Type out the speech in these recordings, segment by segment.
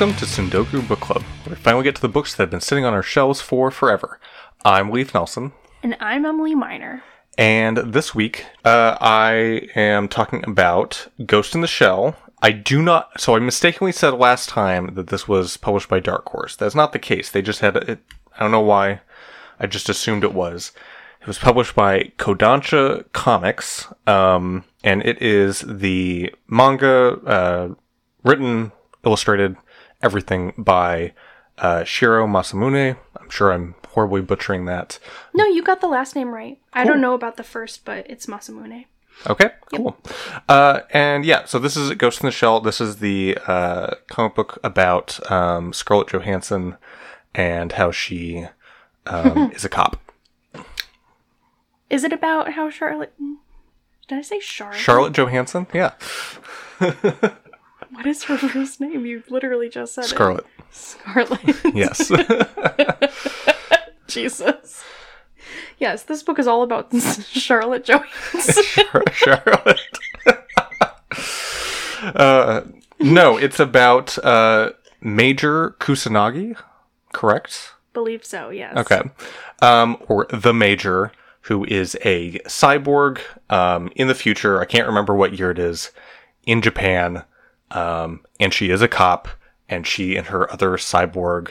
Welcome to Tsundoku Book Club, where we finally get to the books that have been sitting on our shelves for forever. I'm Leaf Nelson, And I'm Emily Miner. and this week uh, I am talking about Ghost in the Shell. I do not, so I mistakenly said last time that this was published by Dark Horse. That's not the case. They just had it. I don't know why. I just assumed it was. It was published by Kodansha Comics, um, and it is the manga uh, written, illustrated, everything by uh, Shirow Masamune. I'm sure I'm horribly butchering that. No, you got the last name right. I don't know about the first, but it's Masamune. Okay, cool. Uh, and yeah, so this is Ghost in the Shell. This is the uh, comic book about um, Scarlett Johansson and how she um, is a cop. Is it about how Charlotte. Did I say Charlotte? Charlotte Johansson? Yeah. What is her first name? You literally just said Scarlett. it. Scarlett. Yes. Jesus. Yes, this book is all about Charlotte Johansson. Charlotte. uh, no, it's about uh, Major Kusanagi, correct? Believe so, yes. Okay. Um, or the Major, who is a cyborg um, in the future. I can't remember what year it is in Japan. Um, and she is a cop, and she and her other cyborg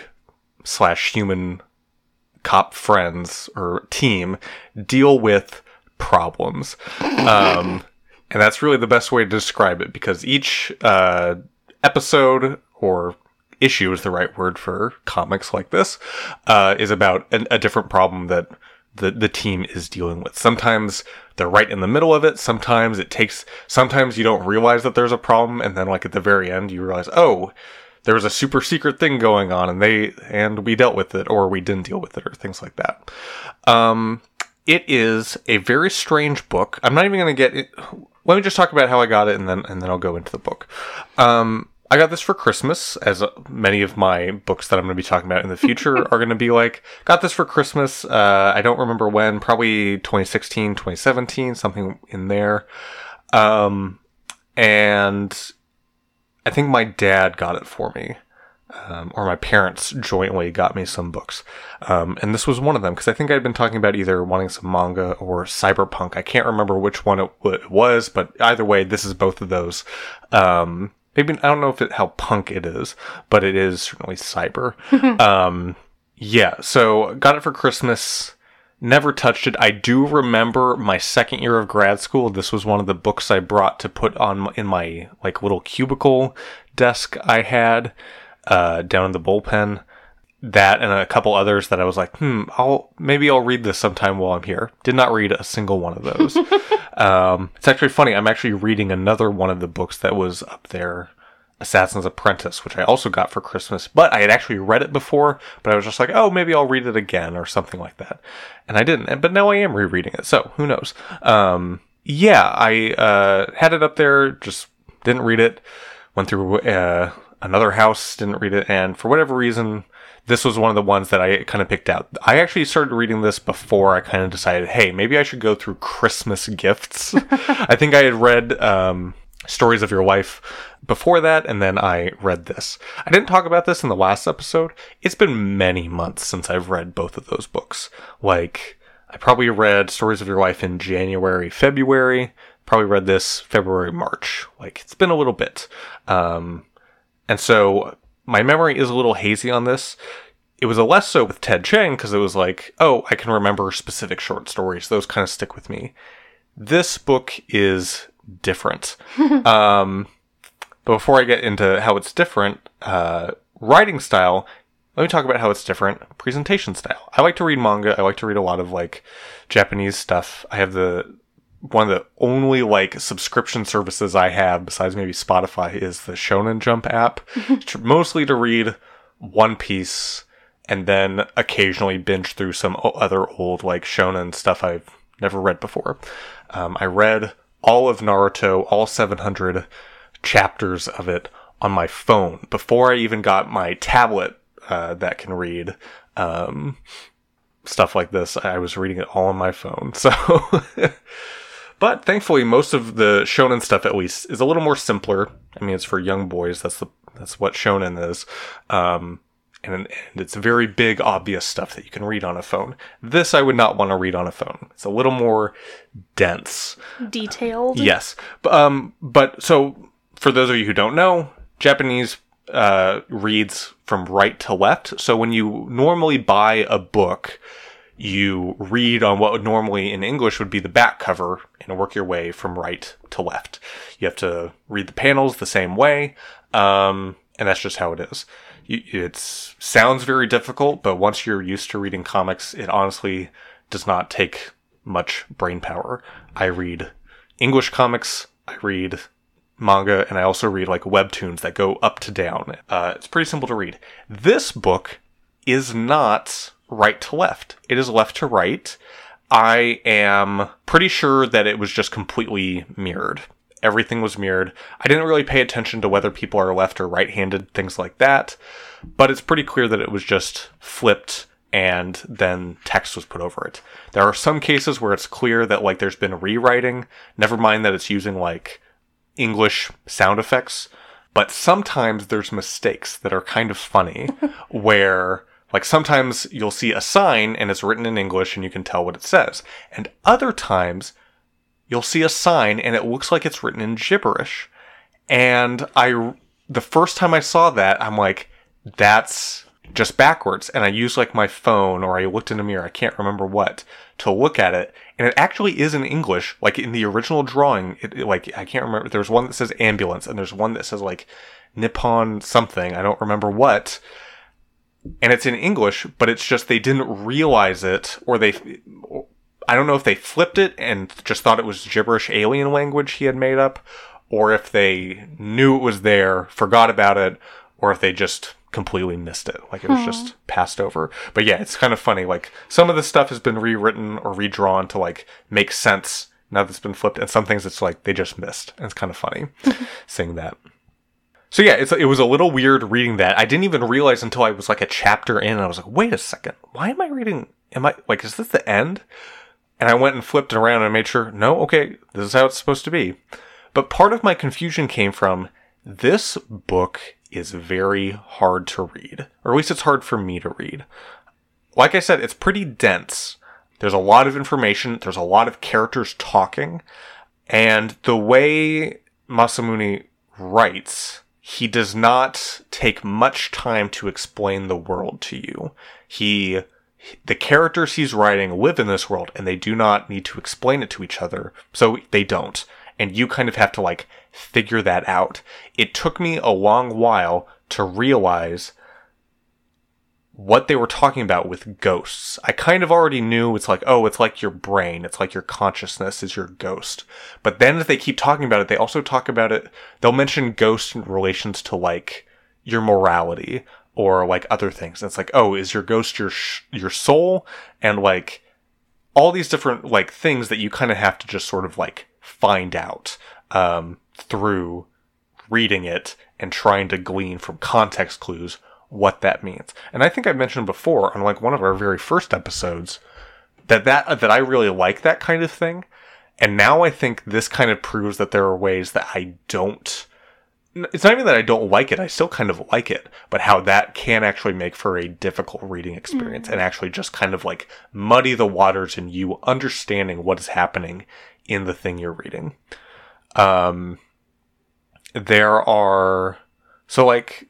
slash human cop friends or team deal with problems. Um, and that's really the best way to describe it because each uh, episode or issue is the right word for comics like this uh, is about an, a different problem that the the team is dealing with. Sometimes they're right in the middle of it. Sometimes it takes. Sometimes you don't realize that there's a problem, and then like at the very end, you realize, oh, there was a super secret thing going on, and they and we dealt with it, or we didn't deal with it, or things like that. Um, it is a very strange book. I'm not even going to get it. Let me just talk about how I got it, and then and then I'll go into the book. Um, I got this for Christmas, as uh, many of my books that I'm going to be talking about in the future are going to be like. Got this for Christmas. Uh, I don't remember when. Probably 2016, 2017, something in there. Um, and I think my dad got it for me um, or my parents jointly got me some books. Um, and this was one of them because I think I'd been talking about either wanting some manga or cyberpunk. I can't remember which one it, w- it was, but either way, this is both of those. Um, maybe I don't know if it, how punk it is, but it is certainly cyber. um, yeah, so got it for Christmas. Never touched it. I do remember my second year of grad school. This was one of the books I brought to put on in my like little cubicle desk I had uh, down in the bullpen. That and a couple others that I was like, hmm, I'll maybe I'll read this sometime while I'm here. Did not read a single one of those. um, it's actually funny. I'm actually reading another one of the books that was up there, Assassin's Apprentice, which I also got for Christmas. But I had actually read it before, but I was just like, oh, maybe I'll read it again or something like that, and I didn't. But now I am rereading it, so who knows? Um, yeah, I uh, had it up there, just didn't read it. Went through uh, another house, didn't read it, and for whatever reason, this was one of the ones that I kind of picked out. I actually started reading this before I kind of decided, hey, maybe I should go through Christmas gifts. I think I had read um, Stories of Your Life before that, and then I read this. I didn't talk about this in the last episode. It's been many months since I've read both of those books. Like, I probably read Stories of Your Life in January, February. Probably read this February, March. Like, it's been a little bit. Um, and so my memory is a little hazy on this. It was a less so with Ted Chiang because it was like, oh, I can remember specific short stories. Those kind of stick with me. This book is different. um, but before I get into how it's different, uh, writing style, let me talk about how it's different. Presentation style. I like to read manga. I like to read a lot of like Japanese stuff. I have the one of the only like subscription services I have besides maybe Spotify is the Shonen Jump app, mostly to read One Piece and then occasionally binge through some other old like shonen stuff I've never read before. Um, I read all of Naruto, all 700 chapters of it on my phone before I even got my tablet uh, that can read um, stuff like this. I was reading it all on my phone. So But thankfully, most of the shonen stuff, at least, is a little more simpler. I mean, it's for young boys. That's the that's what shonen is. Um, and, and it's very big, obvious stuff that you can read on a phone. This I would not want to read on a phone. It's a little more dense. Detailed. Yes. But, um, but so for those of you who don't know, Japanese uh, reads from right to left. So when you normally buy a book, you read on what would normally in English would be the back cover and work your way from right to left. You have to read the panels the same way, um, and that's just how it is. It sounds very difficult, but once you're used to reading comics, it honestly does not take much brain power. I read English comics, I read manga, and I also read like webtoons that go up to down. Uh, it's pretty simple to read. This book is not right to left, it is left to right. I am pretty sure that it was just completely mirrored everything was mirrored. I didn't really pay attention to whether people are left or right handed, things like that, but it's pretty clear that it was just flipped and then text was put over it. There are some cases where it's clear that like there's been rewriting, never mind that it's using like English sound effects, but sometimes there's mistakes that are kind of funny where like sometimes you'll see a sign and it's written in English and you can tell what it says. And other times you'll see a sign and it looks like it's written in gibberish. And I, the first time I saw that, I'm like, that's just backwards. And I used like my phone or I looked in a mirror, I can't remember what, to look at it. And it actually is in English, like in the original drawing. It, it, like, I can't remember. There's one that says ambulance and there's one that says like Nippon something. I don't remember what. And it's in English, but it's just they didn't realize it or they, I don't know if they flipped it and just thought it was gibberish alien language he had made up, or if they knew it was there, forgot about it, or if they just completely missed it. Like it was just hmm. passed over. But yeah, it's kind of funny. Like some of the stuff has been rewritten or redrawn to like make sense now that it's been flipped, and some things it's like they just missed. And it's kind of funny seeing that. So yeah, it was a little weird reading that. I didn't even realize until I was like a chapter in, and I was like, wait a second, why am I reading? Am I like, is this the end? And I went and flipped it around and made sure, no, okay, this is how it's supposed to be. But part of my confusion came from this book is very hard to read, or at least it's hard for me to read. Like I said, it's pretty dense. There's a lot of information, there's a lot of characters talking, and the way Masamune writes, he does not take much time to explain the world to you. He the characters he's writing live in this world and they do not need to explain it to each other. So they don't. And you kind of have to like figure that out. It took me a long while to realize what they were talking about with ghosts. I kind of already knew it's like, oh, it's like your brain. It's like your consciousness is your ghost. But then if they keep talking about it, they also talk about it. They'll mention ghosts in relations to like your morality or like other things. And it's like, oh, is your ghost your sh- your soul? And like all these different like things that you kind of have to just sort of like find out um, through reading it and trying to glean from context clues what that means. And I think I mentioned before on like one of our very first episodes that that that I really like that kind of thing. And now I think this kind of proves that there are ways that I don't it's not even that I don't like it. I still kind of like it, but how that can actually make for a difficult reading experience mm. and actually just kind of like muddy the waters in you understanding what is happening in the thing you're reading. Um, there are, so like,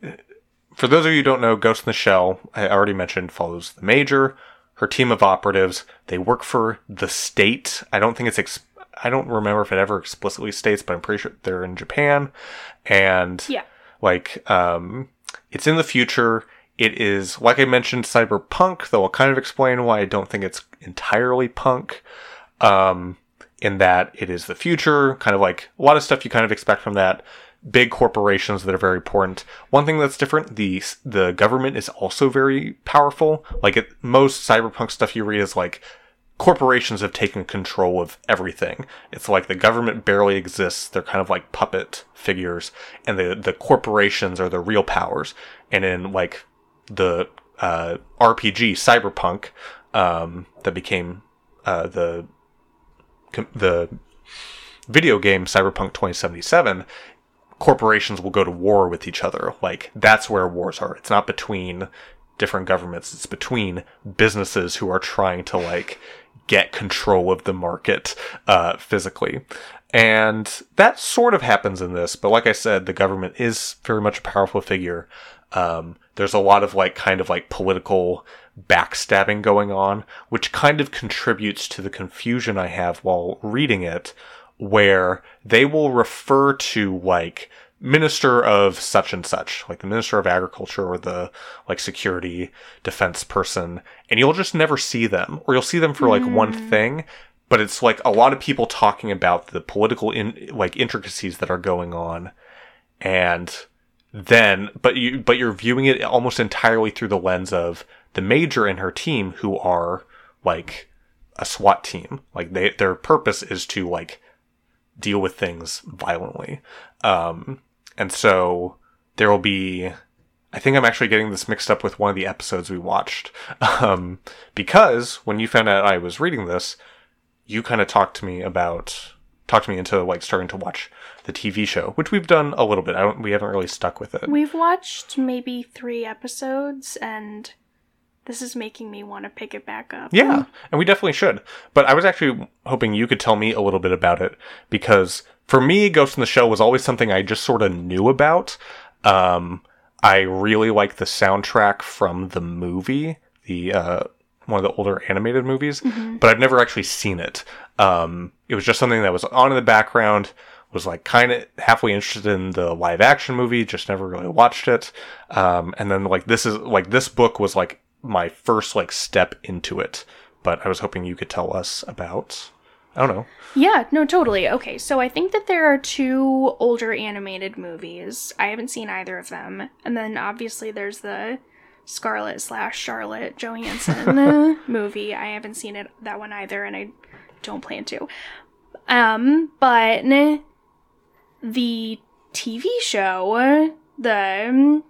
for those of you who don't know, Ghost in the Shell, I already mentioned, follows the Major, her team of operatives. They work for the state. I don't think it's ex- I don't remember if it ever explicitly states, but I'm pretty sure they're in Japan. And yeah. like um it's in the future. It is like I mentioned cyberpunk, though I'll kind of explain why I don't think it's entirely punk. Um in that it is the future, kind of like a lot of stuff you kind of expect from that. Big corporations that are very important. One thing that's different, the the government is also very powerful. Like it, most cyberpunk stuff you read is like corporations have taken control of everything. It's like the government barely exists. They're kind of like puppet figures, and the the corporations are the real powers. And in like the uh, RPG Cyberpunk, um, that became uh, the the video game Cyberpunk 2077, corporations will go to war with each other. Like that's where wars are. It's not between different governments. It's between businesses who are trying to like get control of the market uh, physically. And that sort of happens in this, but like I said, the government is very much a powerful figure. Um, there's a lot of like kind of like political backstabbing going on, which kind of contributes to the confusion I have while reading it, where they will refer to like minister of such and such, like the minister of agriculture or the like security defense person, and you'll just never see them, or you'll see them for like mm. one thing, but it's like a lot of people talking about the political in like intricacies that are going on, and then but you but you're viewing it almost entirely through the lens of the major and her team who are like a SWAT team. Like they their purpose is to like deal with things violently. Um, and so there will be I think I'm actually getting this mixed up with one of the episodes we watched. Um, because when you found out I was reading this, you kind of talked to me about talked me into like starting to watch the TV show, which we've done a little bit. I don't we haven't really stuck with it. We've watched maybe 3 episodes and this is making me want to pick it back up. Yeah, and we definitely should. But I was actually hoping you could tell me a little bit about it because for me, Ghost in the Shell was always something I just sort of knew about. Um, I really like the soundtrack from the movie, the uh, one of the older animated movies, mm-hmm. but I've never actually seen it. Um, it was just something that was on in the background. Was like kind of halfway interested in the live action movie, just never really watched it. Um, and then like this is like this book was like my first like step into it. But I was hoping you could tell us about I don't know. Yeah, no, totally. Okay, so I think that there are two older animated movies. I haven't seen either of them. And then obviously there's the Scarlett slash Charlotte Johansson movie. I haven't seen it that one either, and I don't plan to. Um, but the TV show, the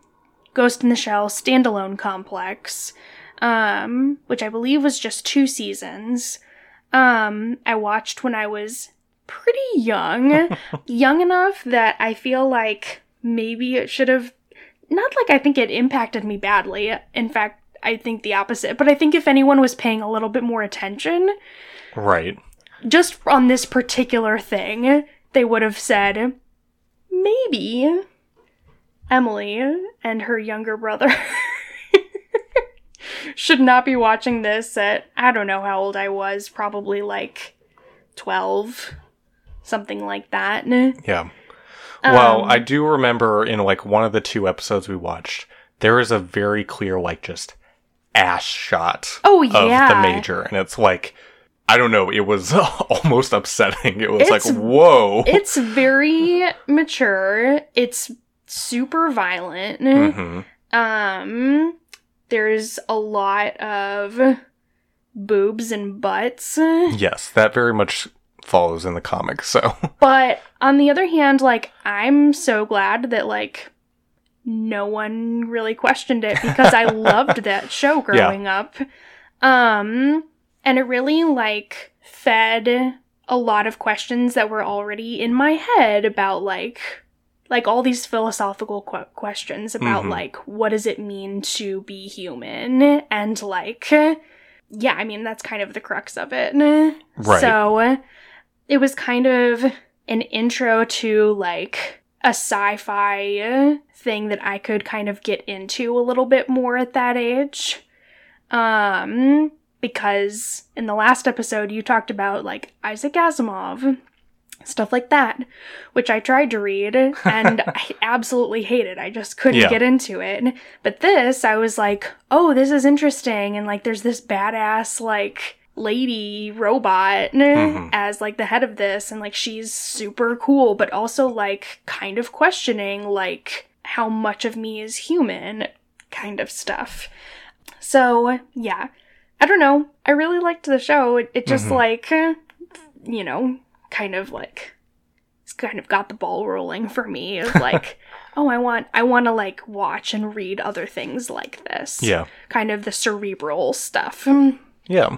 Ghost in the Shell standalone complex, um, which I believe was just two seasons um, I watched when I was pretty young, young enough that I feel like maybe it should have not like I think it impacted me badly. In fact, I think the opposite. But I think if anyone was paying a little bit more attention, right, just on this particular thing, they would have said maybe Emily and her younger brother should not be watching this at I don't know how old I was, probably like 12, something like that. Yeah. Um, well, I do remember in like one of the two episodes we watched, there is a very clear like just ass shot oh, yeah. of the major and it's like I don't know, it was almost upsetting. It was it's, like, whoa. It's very mature. It's super violent. Mm-hmm. Um there's a lot of boobs and butts. Yes, that very much follows in the comics, so. but on the other hand, like, I'm so glad that, like, no one really questioned it because I loved that show growing yeah. up. Um, and it really, like, fed a lot of questions that were already in my head about, like, like all these philosophical qu- questions about mm-hmm. like what does it mean to be human? And like yeah i mean that's kind of the crux of it. Right. So it was kind of an intro to like a sci-fi thing that i could kind of get into a little bit more at that age. Um because in the last episode you talked about like isaac asimov stuff like that, which I tried to read and I absolutely hated. I just couldn't yeah. get into it. But this, I was like, oh, this is interesting. And like, there's this badass, like, lady robot mm-hmm. as like the head of this and like she's super cool but also like kind of questioning like how much of me is human kind of stuff so yeah i don't know i really liked the show it, it just mm-hmm. like you know kind of like it's kind of got the ball rolling for me of like oh i want i want to like watch and read other things like this. Yeah. Kind of the cerebral stuff. Yeah.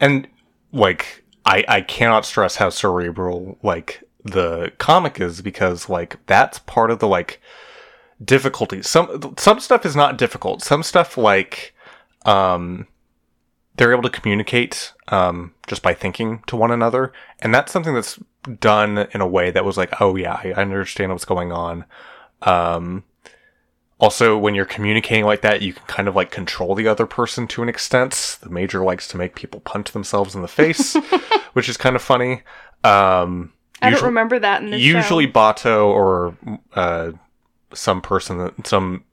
And like I I cannot stress how cerebral like the comic is because like that's part of the like difficulty. Some some stuff is not difficult. Some stuff like um they're able to communicate um just by thinking to one another and that's something that's done in a way that was like oh yeah I understand what's going on. Um also, when you're communicating like that, you can kind of like control the other person to an extent. The major likes to make people punch themselves in the face, which is kind of funny. Um, I don't remember that in the usually Batou or uh, some person, that, some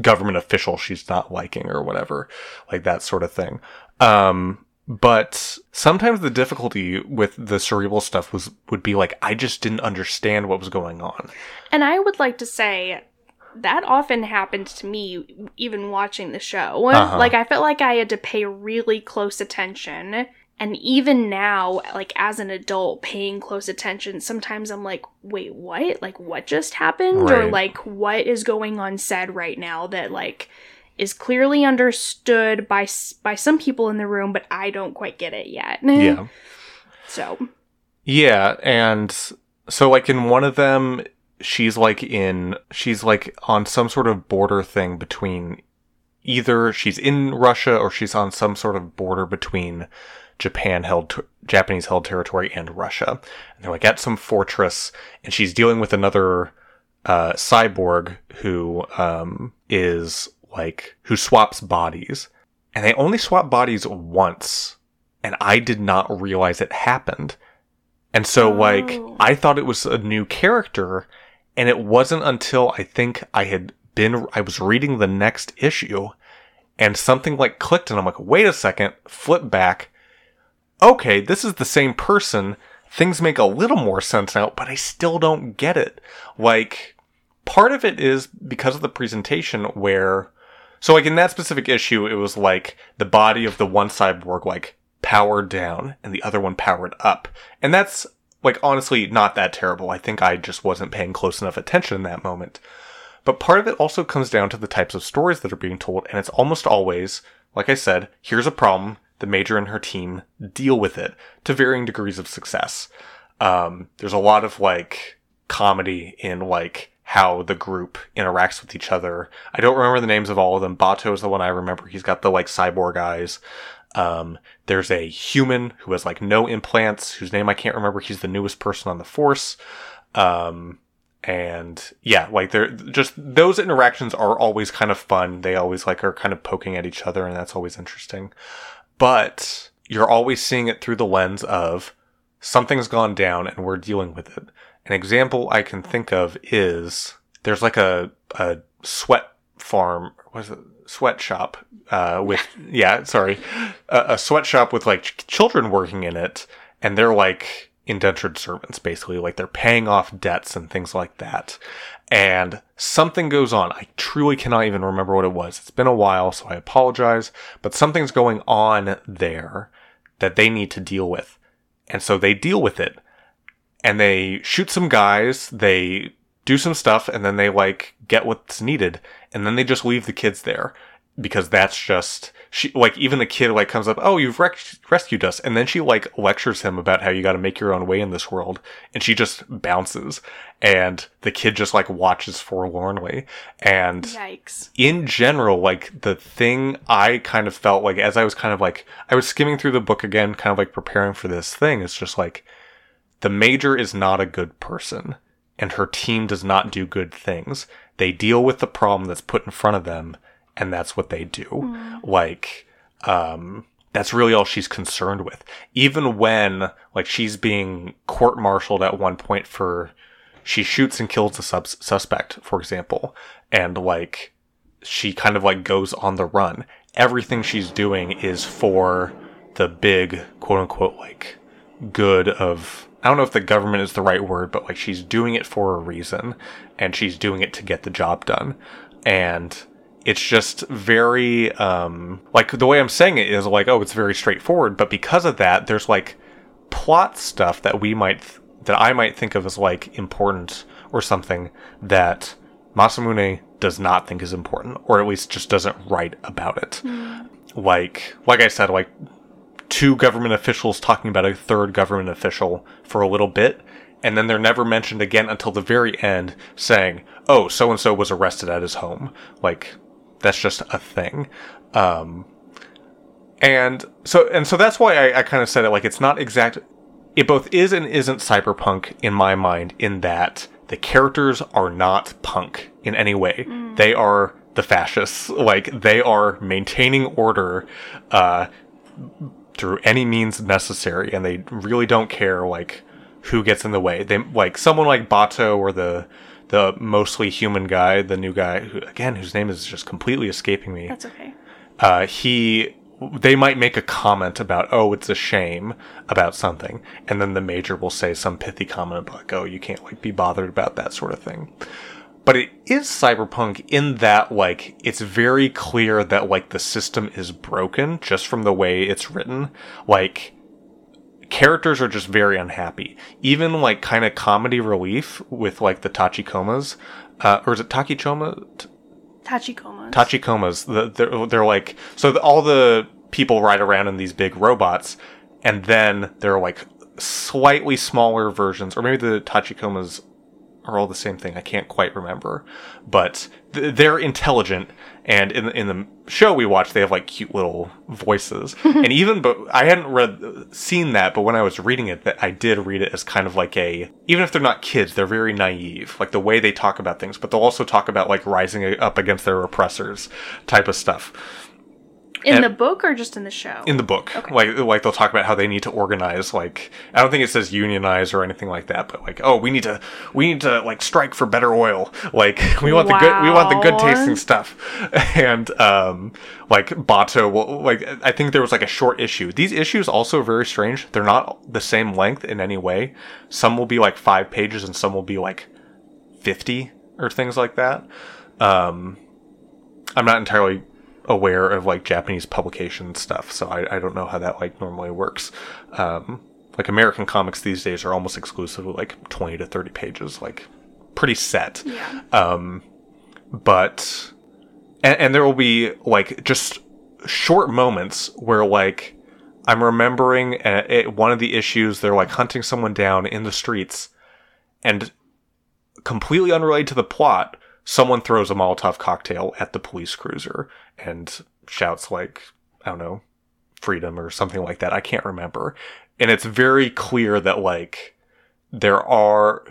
government official she's not liking or whatever, like that sort of thing. Um, but sometimes the difficulty with the cerebral stuff was would be like I just didn't understand what was going on. And I would like to say that often happened to me even watching the show. Uh-huh. Like I felt like I had to pay really close attention. And even now, like as an adult paying close attention, sometimes I'm like, wait, what? Like what just happened? Right. Or like what is going on said right now that like is clearly understood by by some people in the room, but I don't quite get it yet. Yeah. So. Yeah, and so like in one of them she's like in she's like on some sort of border thing between either she's in Russia or she's on some sort of border between Japan held Japanese held territory and Russia. And they're like at some fortress and she's dealing with another uh, cyborg who um, is like who swaps bodies. And they only swap bodies once. And I did not realize it happened. And so, oh. like, I thought it was a new character, and it wasn't until I think I had been, I was reading the next issue and something like clicked and I'm like, wait a second, flip back. Okay, this is the same person. Things make a little more sense now, but I still don't get it. Like, part of it is because of the presentation where, so like in that specific issue, it was like the body of the one cyborg like powered down and the other one powered up. And that's like honestly not that terrible. I think I just wasn't paying close enough attention in that moment. But part of it also comes down to the types of stories that are being told, and it's almost always, like I said, here's a problem, the major and her team deal with it to varying degrees of success. Um, there's a lot of like comedy in like how the group interacts with each other. I don't remember the names of all of them. Batou is the one I remember. He's got the like cyborg eyes. Um, there's a human who has like no implants, whose name I can't remember. He's the newest person on the force. Um, and yeah, like they're just those interactions are always kind of fun. They always like are kind of poking at each other, and that's always interesting. But you're always seeing it through the lens of something's gone down and we're dealing with it. An example I can think of is there's like a a sweat farm. Was it sweatshop uh, with yeah, sorry, a, a sweatshop with like ch- children working in it, and they're like indentured servants basically, like they're paying off debts and things like that. And something goes on. I truly cannot even remember what it was. It's been a while, so I apologize. But something's going on there that they need to deal with. And so they deal with it. And they shoot some guys, they do some stuff, and then they like get what's needed. And then they just leave the kids there because that's just she like even the kid like comes up oh you've rec- rescued us and then she like lectures him about how you got to make your own way in this world and she just bounces and the kid just like watches forlornly and yikes in general like the thing i kind of felt like as i was kind of like i was skimming through the book again kind of like preparing for this thing it's just like the major is not a good person and her team does not do good things they deal with the problem that's put in front of them and that's what they do. Mm. Like, um, that's really all she's concerned with. Even when, like, she's being court martialed at one point for, she shoots and kills a sub- suspect, for example, and, like, she kind of, like, goes on the run. Everything she's doing is for the big, quote unquote, like, good of, I don't know if the government is the right word, but, like, she's doing it for a reason, and she's doing it to get the job done. And, it's just very um like the way I'm saying it is like oh it's very straightforward but because of that there's like plot stuff that we might th- that I might think of as like important or something that Masamune does not think is important or at least just doesn't write about it. Mm. Like like I said like two government officials talking about a third government official for a little bit, and then they're never mentioned again until the very end, saying, "Oh, so and so was arrested at his home." Like that's just a thing. Um, and so and so that's why I, I kind of said it like it's not exact. It both is and isn't cyberpunk in my mind in that the characters are not punk in any way. They are the fascists. Like they are maintaining order uh, through any means necessary, and they really don't care like who gets in the way. They like someone like Batou or the the mostly human guy, the new guy who again whose name is just completely escaping me That's okay. uh, he they might make a comment about oh it's a shame about something and then the major will say some pithy comment about like oh you can't like be bothered about that sort of thing but it is cyberpunk in that like it's very clear that like the system is broken just from the way it's written like characters are just very unhappy even like kind of comedy relief with like the tachikomas uh, or is it takichoma Tachikomas. tachikomas. The, they're, they're like so the, all the people ride around in these big robots, and then there are like slightly smaller versions, or maybe the tachikomas are all the same thing. I can't quite remember, but th- they're intelligent. And in the, in the show we watched, they have like cute little voices. and even, but I hadn't read seen that, but when I was reading it, that I did read it as kind of like a even if they're not kids, they're very naive, like the way they talk about things. But they'll also talk about like rising up against their oppressors, type of stuff in and- the book or just in the show? in the book. Okay. Like like they'll talk about how they need to organize. Like I don't think it says unionize or anything like that, but like oh we need to we need to like strike for better oil. Like we want the good we want the good tasting stuff. And um like Batou will like I think there was like a short issue. These issues also are very strange. They're not the same length in any way. Some will be like five pages and some will be like fifty or things like that. Um I'm not entirely aware of like Japanese publication stuff, so I, I don't know how that like normally works. Um, like American comics these days are almost exclusively like 20 to 30 pages, like pretty set. yeah. Um, but and, and there will be like just short moments where like I'm remembering uh, it, one of the issues they're like hunting someone down in the streets, and completely unrelated to the plot, someone throws a Molotov cocktail at the police cruiser and shouts like I don't know freedom or something like that. I can't remember, and it's very clear that like there are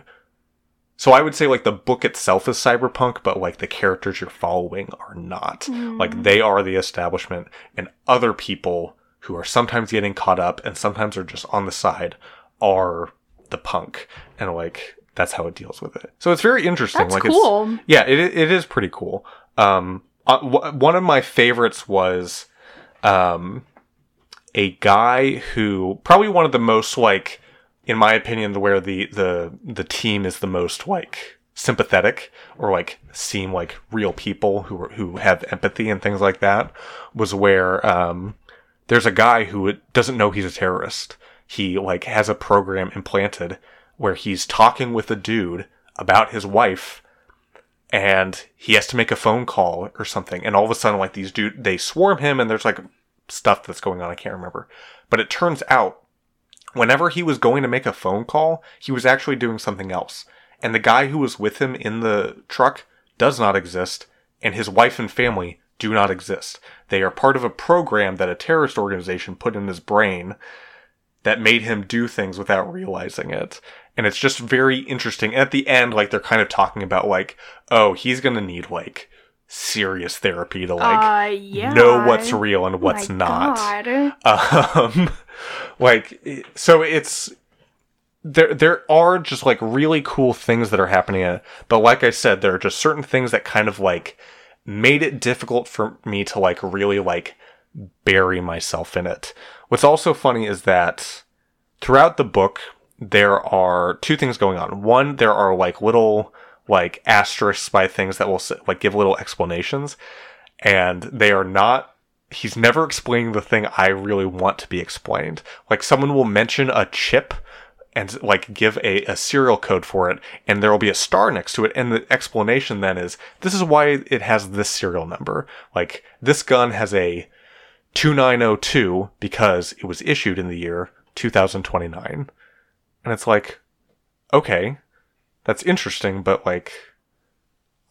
so I would say like the book itself is cyberpunk, but like the characters you're following are not. Mm. Like they are the establishment, and other people who are sometimes getting caught up and sometimes are just on the side are the punk, and like that's how it deals with it. So it's very interesting. That's like cool. it's yeah, it it is pretty cool. Um, uh, w- one of my favorites was um a guy who probably one of the most like in my opinion where the the the team is the most like sympathetic or like seem like real people who are, who have empathy and things like that was where um there's a guy who doesn't know he's a terrorist he like has a program implanted where he's talking with a dude about his wife and he has to make a phone call or something and all of a sudden like these dude they swarm him and there's like stuff that's going on i can't remember. But it turns out whenever he was going to make a phone call he was actually doing something else. And the guy who was with him in the truck does not exist and his wife and family do not exist. They are part of a program that a terrorist organization put in his brain that made him do things without realizing it. And it's just very interesting. At the end, like they're kind of talking about like, oh, he's gonna need like serious therapy to like uh, yeah. know what's real and what's My not. Um, like so it's there there are just like really cool things that are happening in. But like I said, there are just certain things that kind of like made it difficult for me to like really like bury myself in it. What's also funny is that throughout the book there are two things going on. One, there are like little like asterisks by things that will like give little explanations, and they are not. He's never explaining the thing I really want to be explained. Like someone will mention a chip and like give a, a serial code for it and there will be a star next to it and the explanation then is this is why it has this serial number like this gun has a 2902 because it was issued in the year 2029. And it's like, okay, that's interesting, but like,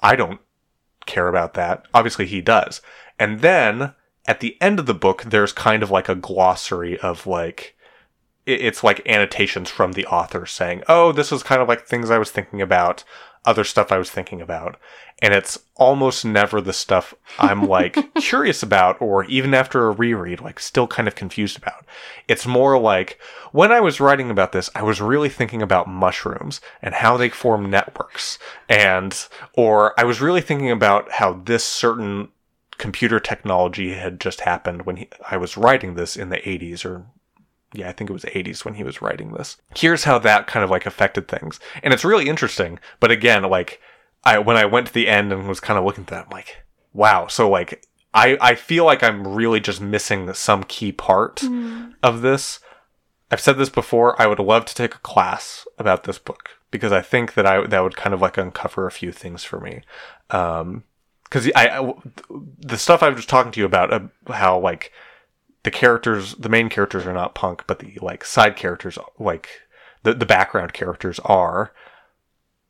I don't care about that. Obviously, he does. And then at the end of the book, there's kind of like a glossary of like, it's like annotations from the author saying, oh, this is kind of like things I was thinking about, other stuff I was thinking about. And it's almost never the stuff I'm like curious about, or even after a reread, like still kind of confused about. It's more like when I was writing about this, I was really thinking about mushrooms and how they form networks. And, or I was really thinking about how this certain computer technology had just happened when he, I was writing this in the 80s or yeah, I think it was 80s when he was writing this. Here's how that kind of like affected things. And it's really interesting, but again, like I when I went to the end and was kind of looking at that, I'm like, wow. So like I I feel like I'm really just missing some key part mm. of this. I've said this before, I would love to take a class about this book because I think that I that would kind of like uncover a few things for me. Um cuz I, I the stuff I was just talking to you about uh, how like the characters, the main characters are not punk, but the like side characters, like the the background characters are.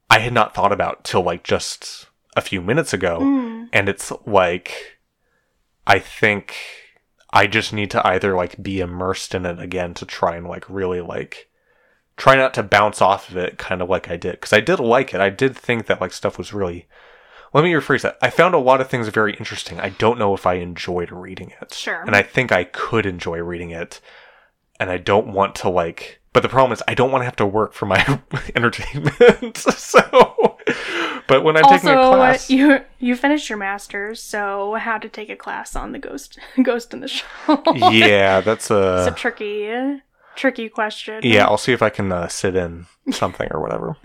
I had not thought about till like just a few minutes ago, mm. and it's like, I think I just need to either like be immersed in it again to try and like really like try not to bounce off of it, kind of like I did, because I did like it. I did think that like stuff was really let me rephrase that. I found a lot of things very interesting. I don't know if I enjoyed reading it. Sure. And I think I could enjoy reading it. And I don't want to like but the problem is I don't want to have to work for my entertainment. so but when I'm also, taking a class you you finished your masters, so how to take a class on the ghost ghost in the shell. yeah, that's a It's a tricky tricky question. Yeah, I'll see if I can uh, sit in something or whatever.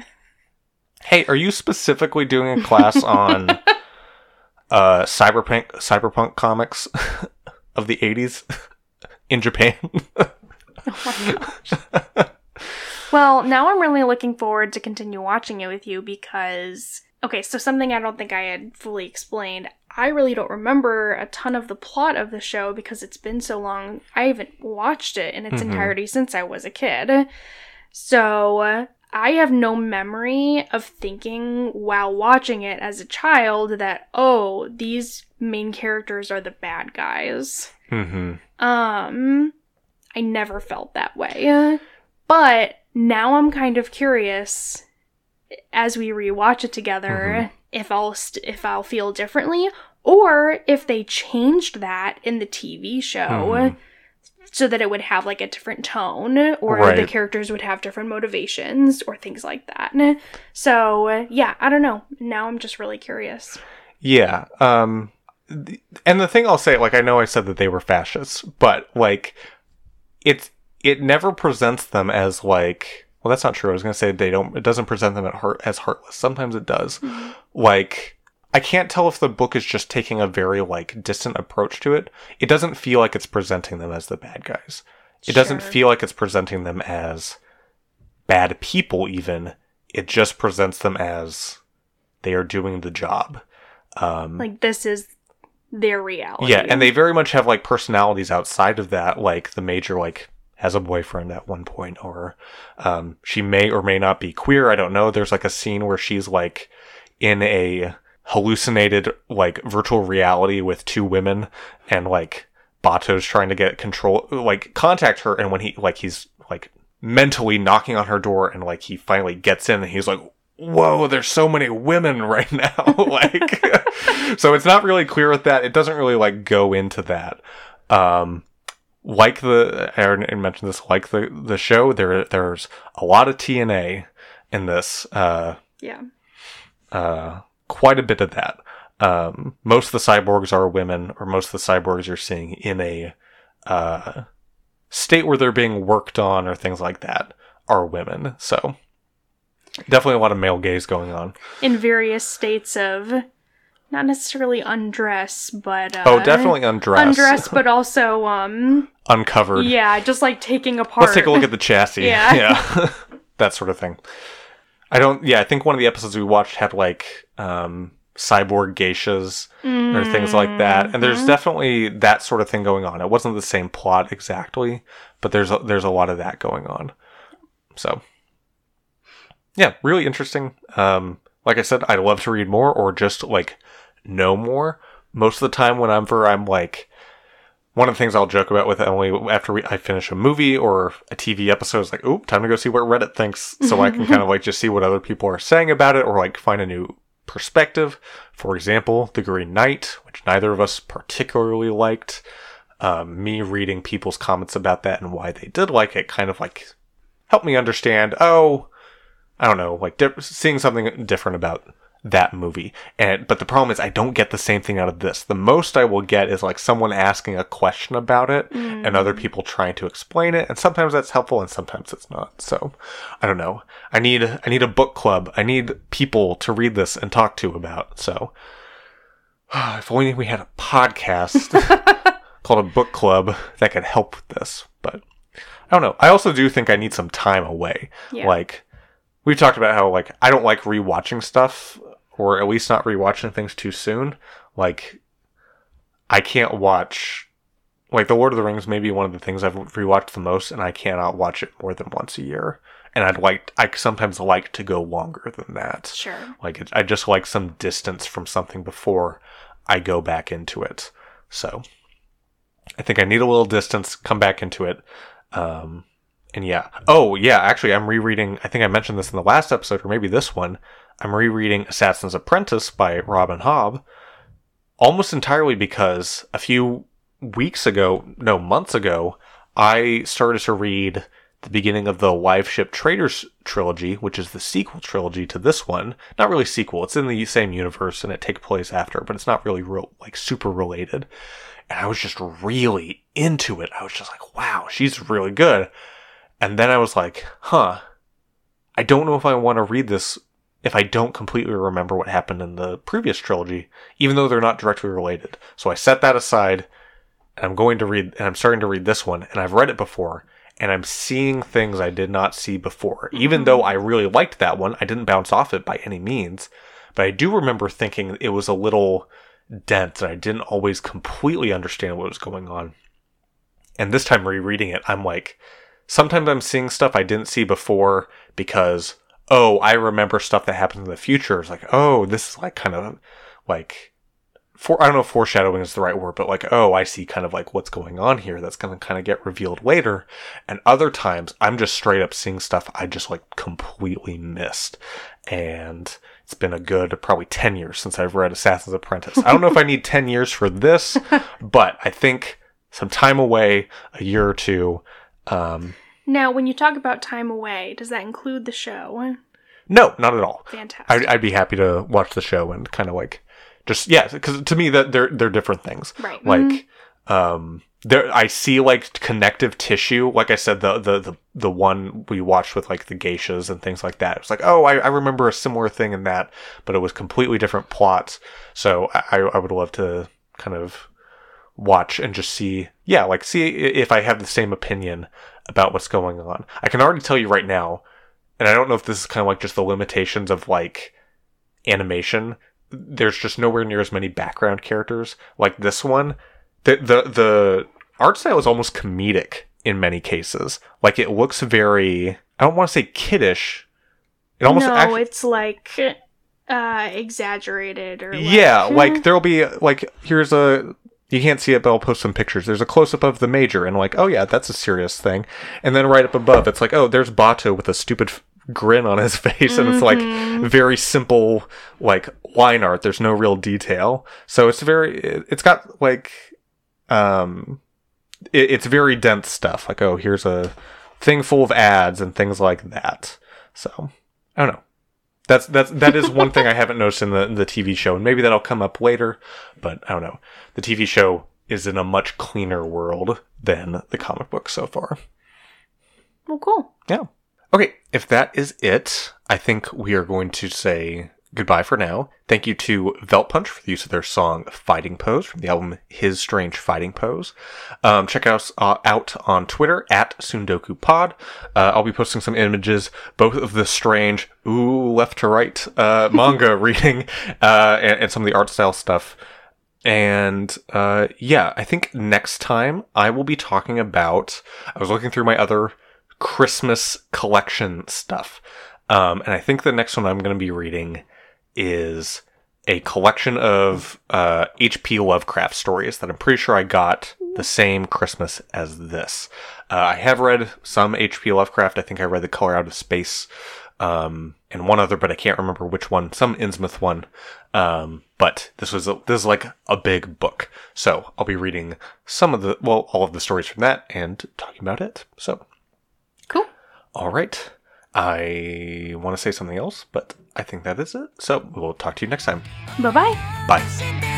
Hey, are you specifically doing a class on uh, cyberpunk cyberpunk comics of the '80s in Japan? oh my gosh. well, now I'm really looking forward to continue watching it with you because okay, so something I don't think I had fully explained. I really don't remember a ton of the plot of the show because it's been so long. I haven't watched it in its mm-hmm. entirety since I was a kid. So, I have no memory of thinking while watching it as a child that, oh, these main characters are the bad guys. Mm-hmm. Um, I never felt that way. But now I'm kind of curious as we rewatch it together mm-hmm. if I'll st- if I'll feel differently or if they changed that in the TV show. Mm-hmm so that it would have like a different tone or right. the characters would have different motivations or things like that. So, yeah, I don't know. Now I'm just really curious. Yeah. Um and the thing I'll say like I know I said that they were fascists, but like it's it never presents them as like well that's not true. I was going to say they don't it doesn't present them at heart as heartless. Sometimes it does. Mm-hmm. Like I can't tell if the book is just taking a very like distant approach to it. It doesn't feel like it's presenting them as the bad guys. It sure. doesn't feel like it's presenting them as bad people even. It just presents them as they are doing the job. Um, like this is their reality. Yeah, and they very much have like personalities outside of that. Like the major like has a boyfriend at one point, or um, she may or may not be queer. I don't know. There's like a scene where she's like in a hallucinated like virtual reality with two women and like Batou's trying to get control like contact her and when he like he's like mentally knocking on her door and like he finally gets in and he's like whoa there's so many women right now like so it's not really clear with that. It doesn't really like go into that. Um like the Aaron mentioned this like the the show there there's a lot of TNA in this uh yeah. uh quite a bit of that. Um, most of the cyborgs are women, or most of the cyborgs you're seeing in a uh, state where they're being worked on, or things like that, are women. So definitely a lot of male gaze going on in various states of not necessarily undress, but uh, oh, definitely undress, undress, but also um uncovered. Yeah, just like taking apart. Let's take a look at the chassis. yeah, yeah, that sort of thing. I don't. Yeah, I think one of the episodes we watched had like um, cyborg geishas or things like that. And there's definitely that sort of thing going on. It wasn't the same plot exactly, but there's a, there's a lot of that going on. So, yeah, really interesting. Um, like I said, I'd love to read more or just like know more. Most of the time, when I'm for, I'm like, one of the things I'll joke about with Emily after we, I finish a movie or a TV episode is like, "Oop, time to go see what Reddit thinks," so I can kind of like just see what other people are saying about it or like find a new perspective. For example, The Green Knight, which neither of us particularly liked. Um, me reading people's comments about that and why they did like it kind of like helped me understand. Oh, I don't know, like di- seeing something different about that movie. And but the problem is I don't get the same thing out of this. The most I will get is like someone asking a question about it and other mm. people trying to explain it. And sometimes that's helpful and sometimes it's not. So I don't know. I need I need a book club. I need people to read this and talk to about. So if only we had a podcast called a book club that could help with this. But I don't know. I also do think I need some time away. Yeah. Like we've talked about how like I don't like rewatching stuff or at least not rewatching things too soon. Like I can't watch like The Lord of the Rings may be one of the things I've rewatched the most and I cannot watch it more than once a year. And I'd like I sometimes like to go longer than that. Sure. Like it, I just like some distance from something before I go back into it. So I think I need a little distance, come back into it. Um, and yeah. Oh, yeah. Actually, I'm rereading. I think I mentioned this in the last episode, or maybe this one. I'm rereading Assassin's Apprentice by Robin Hobb, almost entirely because a few weeks ago, no, months ago, I started to read the beginning of the Liveship Traders trilogy, which is the sequel trilogy to this one. Not really sequel. It's in the same universe and it takes place after, but it's not really real, like super related. And I was just really into it. I was just like, wow, she's really good. And then I was like, huh, I don't know if I want to read this if I don't completely remember what happened in the previous trilogy, even though they're not directly related. So I set that aside and I'm going to read, and I'm starting to read this one, and I've read it before, and I'm seeing things I did not see before. Even though mm. I really liked that one, I didn't bounce off it by any means, but I do remember thinking it was a little dense, and I didn't always completely understand what was going on. And this time rereading it, I'm like, sometimes I'm seeing stuff I didn't see before because, oh, I remember stuff that happens in the future. It's like, oh, this is like kind of like, for I don't know if foreshadowing is the right word, but like, oh, I see kind of like what's going on here that's going to kind of get revealed later. And other times I'm just straight up seeing stuff I just like completely missed. And it's been a good probably 10 years since I've read Assassin's Apprentice. I don't know if I need 10 years for this, but I think some time away, a year or two, um, Now, when you talk about time away, does that include the show? no, not at all. Fantastic. I'd, I'd be happy to watch the show and kind of like just yeah, because to me that they're they're different things. Right. Like um, there I see like connective tissue. Like I said, the the the the one we watched with like the geishas and things like that. It was like oh, I, I remember a similar thing in that, but it was completely different plots. So I I would love to kind of watch and just see yeah like see if I have the same opinion about what's going on. I can already tell you right now and I don't know if this is kind of like just the limitations of like animation. There's just nowhere near as many background characters like this one. The the the art style is almost comedic in many cases. Like it looks very I don't want to say kiddish. It almost no, actu- it's like uh exaggerated or like, yeah, like there'll be like here's a you can't see it, but I'll post some pictures. There's a close up of the major, and like, oh yeah, that's a serious thing. And then right up above, it's like, oh, there's Batou with a stupid f- grin on his face, and it's like very simple, like line art. There's no real detail, so it's very, it- it's got like, um, it, it's very dense stuff. Like, oh, here's a thing full of ads and things like that. So I don't know. That's that's that is one thing I haven't noticed in the the TV show, and maybe that'll come up later. But I don't know. The TV show is in a much cleaner world than the comic book so far. Well, cool. Yeah. Okay, if that is it, I think we are going to say goodbye for now. Thank you to Veltpunch for the use of their song Fighting Pose from the album His Strange Fighting Pose. Um, check us uh, out on Twitter at TsundokuPod. Uh, I'll be posting some images, both of the strange, ooh, left to right uh, manga reading uh, and, and some of the art style stuff. And uh, yeah, I think next time I will be talking about. I was looking through my other Christmas collection stuff. Um, and I think the next one I'm going to be reading is a collection of uh, H.P. Lovecraft stories that I'm pretty sure I got the same Christmas as this. Uh, I have read some H.P. Lovecraft. I think I read The Color Out of Space um, and one other, but I can't remember which one. Some Innsmouth one. Um, but this was a, this is like a big book, so I'll be reading some of the well, all of the stories from that and talking about it. So Cool. all right. I want to say something else, but I think that is it. So we'll talk to you next time. Bye bye. Bye.